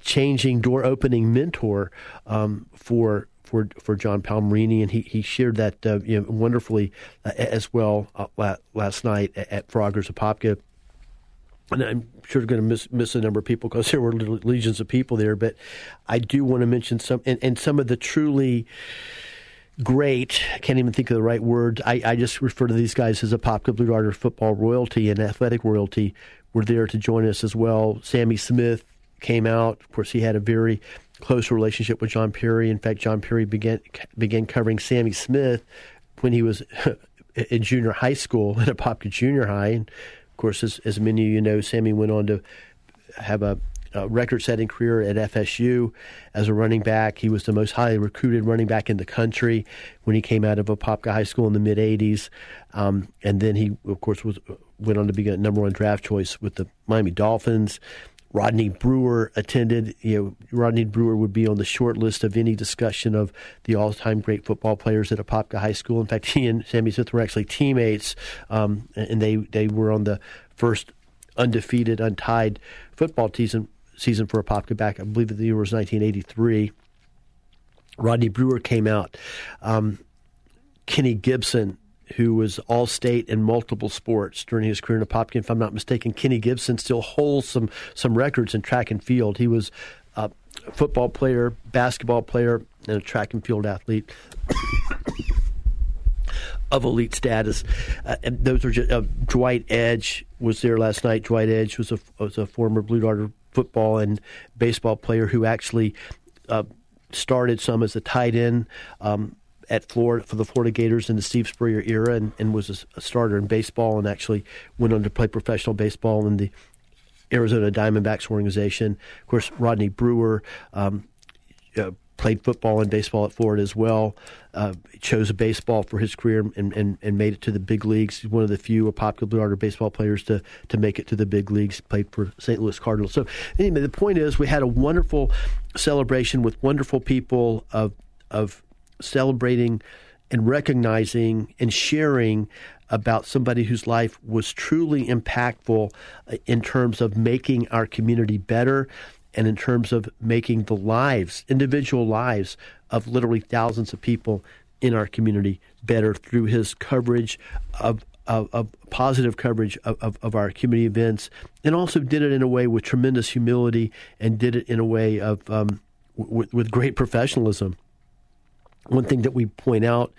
changing, door opening mentor um, for for for John Palmerini, and he, he shared that uh, you know, wonderfully uh, as well uh, last night at Froggers Apopka and I'm sure going to miss, miss a number of people because <laughs> there were legions of people there. But I do want to mention some and, and some of the truly great. I can't even think of the right word. I, I just refer to these guys as a Apopka Blue Darter football royalty and athletic royalty. Were there to join us as well. Sammy Smith came out. Of course, he had a very close relationship with John Perry. In fact, John Perry began began covering Sammy Smith when he was <laughs> in junior high school at Apopka Junior High. And of course, as, as many of you know, Sammy went on to have a, a record-setting career at FSU as a running back. He was the most highly recruited running back in the country when he came out of Apopka High School in the mid '80s, um, and then he, of course, was went on to be a number one draft choice with the Miami Dolphins. Rodney Brewer attended. You know, Rodney Brewer would be on the short list of any discussion of the all-time great football players at Apopka High School. In fact, <laughs> he and Sammy Smith were actually teammates, um, and they they were on the first undefeated, untied football season season for Apopka back. I believe the year was 1983. Rodney Brewer came out. Um, Kenny Gibson who was all state in multiple sports during his career in Apopka. If I'm not mistaken, Kenny Gibson still holds some some records in track and field. He was a football player, basketball player, and a track and field athlete. <coughs> of elite status, uh, and those are just uh, Dwight Edge was there last night. Dwight Edge was a was a former Blue Darter football and baseball player who actually uh, started some as a tight end. Um, at Florida for the Florida Gators in the Steve Spurrier era, and, and was a, starter in baseball, and actually went on to play professional baseball in the Arizona Diamondbacks organization. Of course, Rodney Brewer um, uh, played football and baseball at Florida as well. Uh, chose baseball for his career and, and, and made it to the big leagues. He's one of the few popular Darter baseball players to, to make it to the big leagues. Played for St. Louis Cardinals. So anyway, the point is, we had a wonderful celebration with wonderful people of of celebrating and recognizing and sharing about somebody whose life was truly impactful uh, in terms of making our community better and in terms of making the lives, individual lives of literally thousands of people in our community better through his coverage of of, of, positive coverage of, of, of, our community events, and also did it in a way with tremendous humility and did it in a way of um, w- with great professionalism one thing that we point out,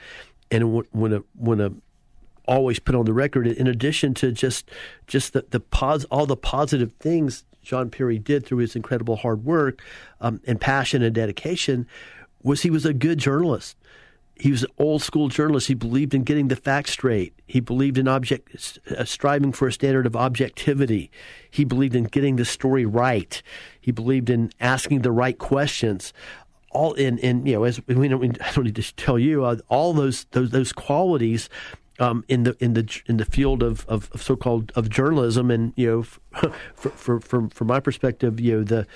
and when a when a always put on the record, in addition to just just the the pos, all the positive things John Perry did through his incredible hard work um, and passion and dedication, was he was a good journalist. He was an old school journalist. He believed in getting the facts straight. He believed in object, uh, striving for a standard of objectivity. He believed in getting the story right. He believed in asking the right questions all in in you know as we don't I don't need to tell you uh, all those those those qualities um, in the in the in the field of, of, of so-called of journalism and you know <laughs> for, for, from from my perspective you know the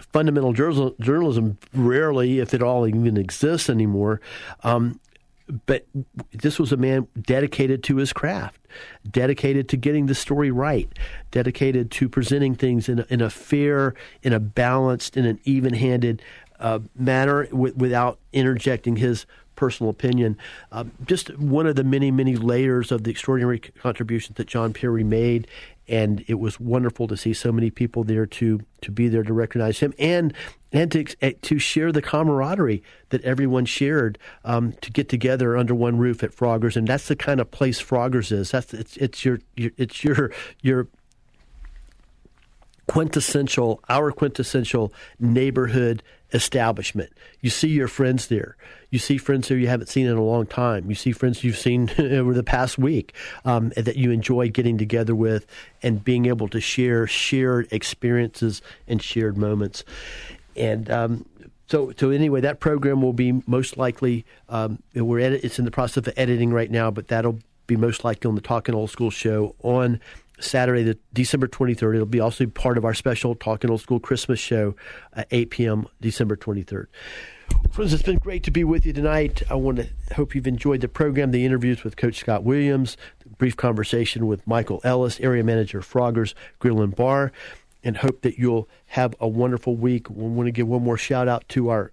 fundamental journalism rarely if it all even exists anymore. Um, but this was a man dedicated to his craft, dedicated to getting the story right, dedicated to presenting things in a, in a fair, in a balanced, in an even-handed uh, manner w- without interjecting his personal opinion. Um, just one of the many, many layers of the extraordinary contributions that John Perry made. And it was wonderful to see so many people there to to be there to recognize him and and to eh, to share the camaraderie that everyone shared um, to get together under one roof at Froggers, and that's the kind of place Froggers is. That's it's it's your, your it's your your quintessential, our quintessential neighborhood establishment. You see your friends there. You see friends who you haven't seen in a long time. You see friends you've seen <laughs> over the past week um, that you enjoy getting together with and being able to share shared experiences and shared moments. And um, so, so anyway, that program will be most likely. Um, we're edit, it's in the process of editing right now, but that'll be most likely on the Talking Old School show on Saturday, the December 23rd. It'll be also part of our special Talking Old School Christmas show at 8 p.m. December 23rd. Friends, it's been great to be with you tonight. I want to hope you've enjoyed the program, the interviews with Coach Scott Williams, the brief conversation with Michael Ellis, area manager Froggers Grill and Bar, and hope that you'll have a wonderful week. We want to give one more shout out to our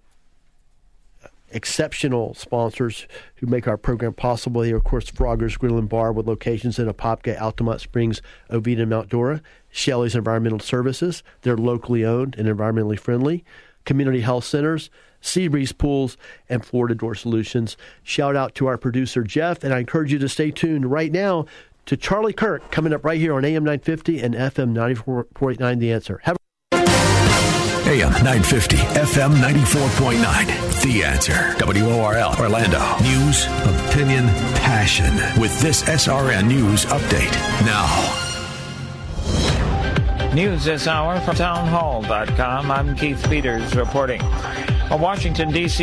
exceptional sponsors who make our program possible. Here, of course, Froggers Grill and Bar with locations in Apopka, Altamonte Springs, Oviedo, and Mount Dora. Shelley's Environmental Services. They're locally owned and environmentally friendly. Community Health Centers, Seabreeze Pools, and Florida Door Solutions. Shout out to our producer, Jeff, and I encourage you to stay tuned right now to Charlie Kirk coming up right here on AM 950 and FM 94.9 The Answer. Have AM 950, FM 94.9. The answer. WORL, Orlando. News, opinion, passion. With this SRN News update. Now. News this hour from townhall.com. I'm Keith Peters reporting. A Washington, D.C.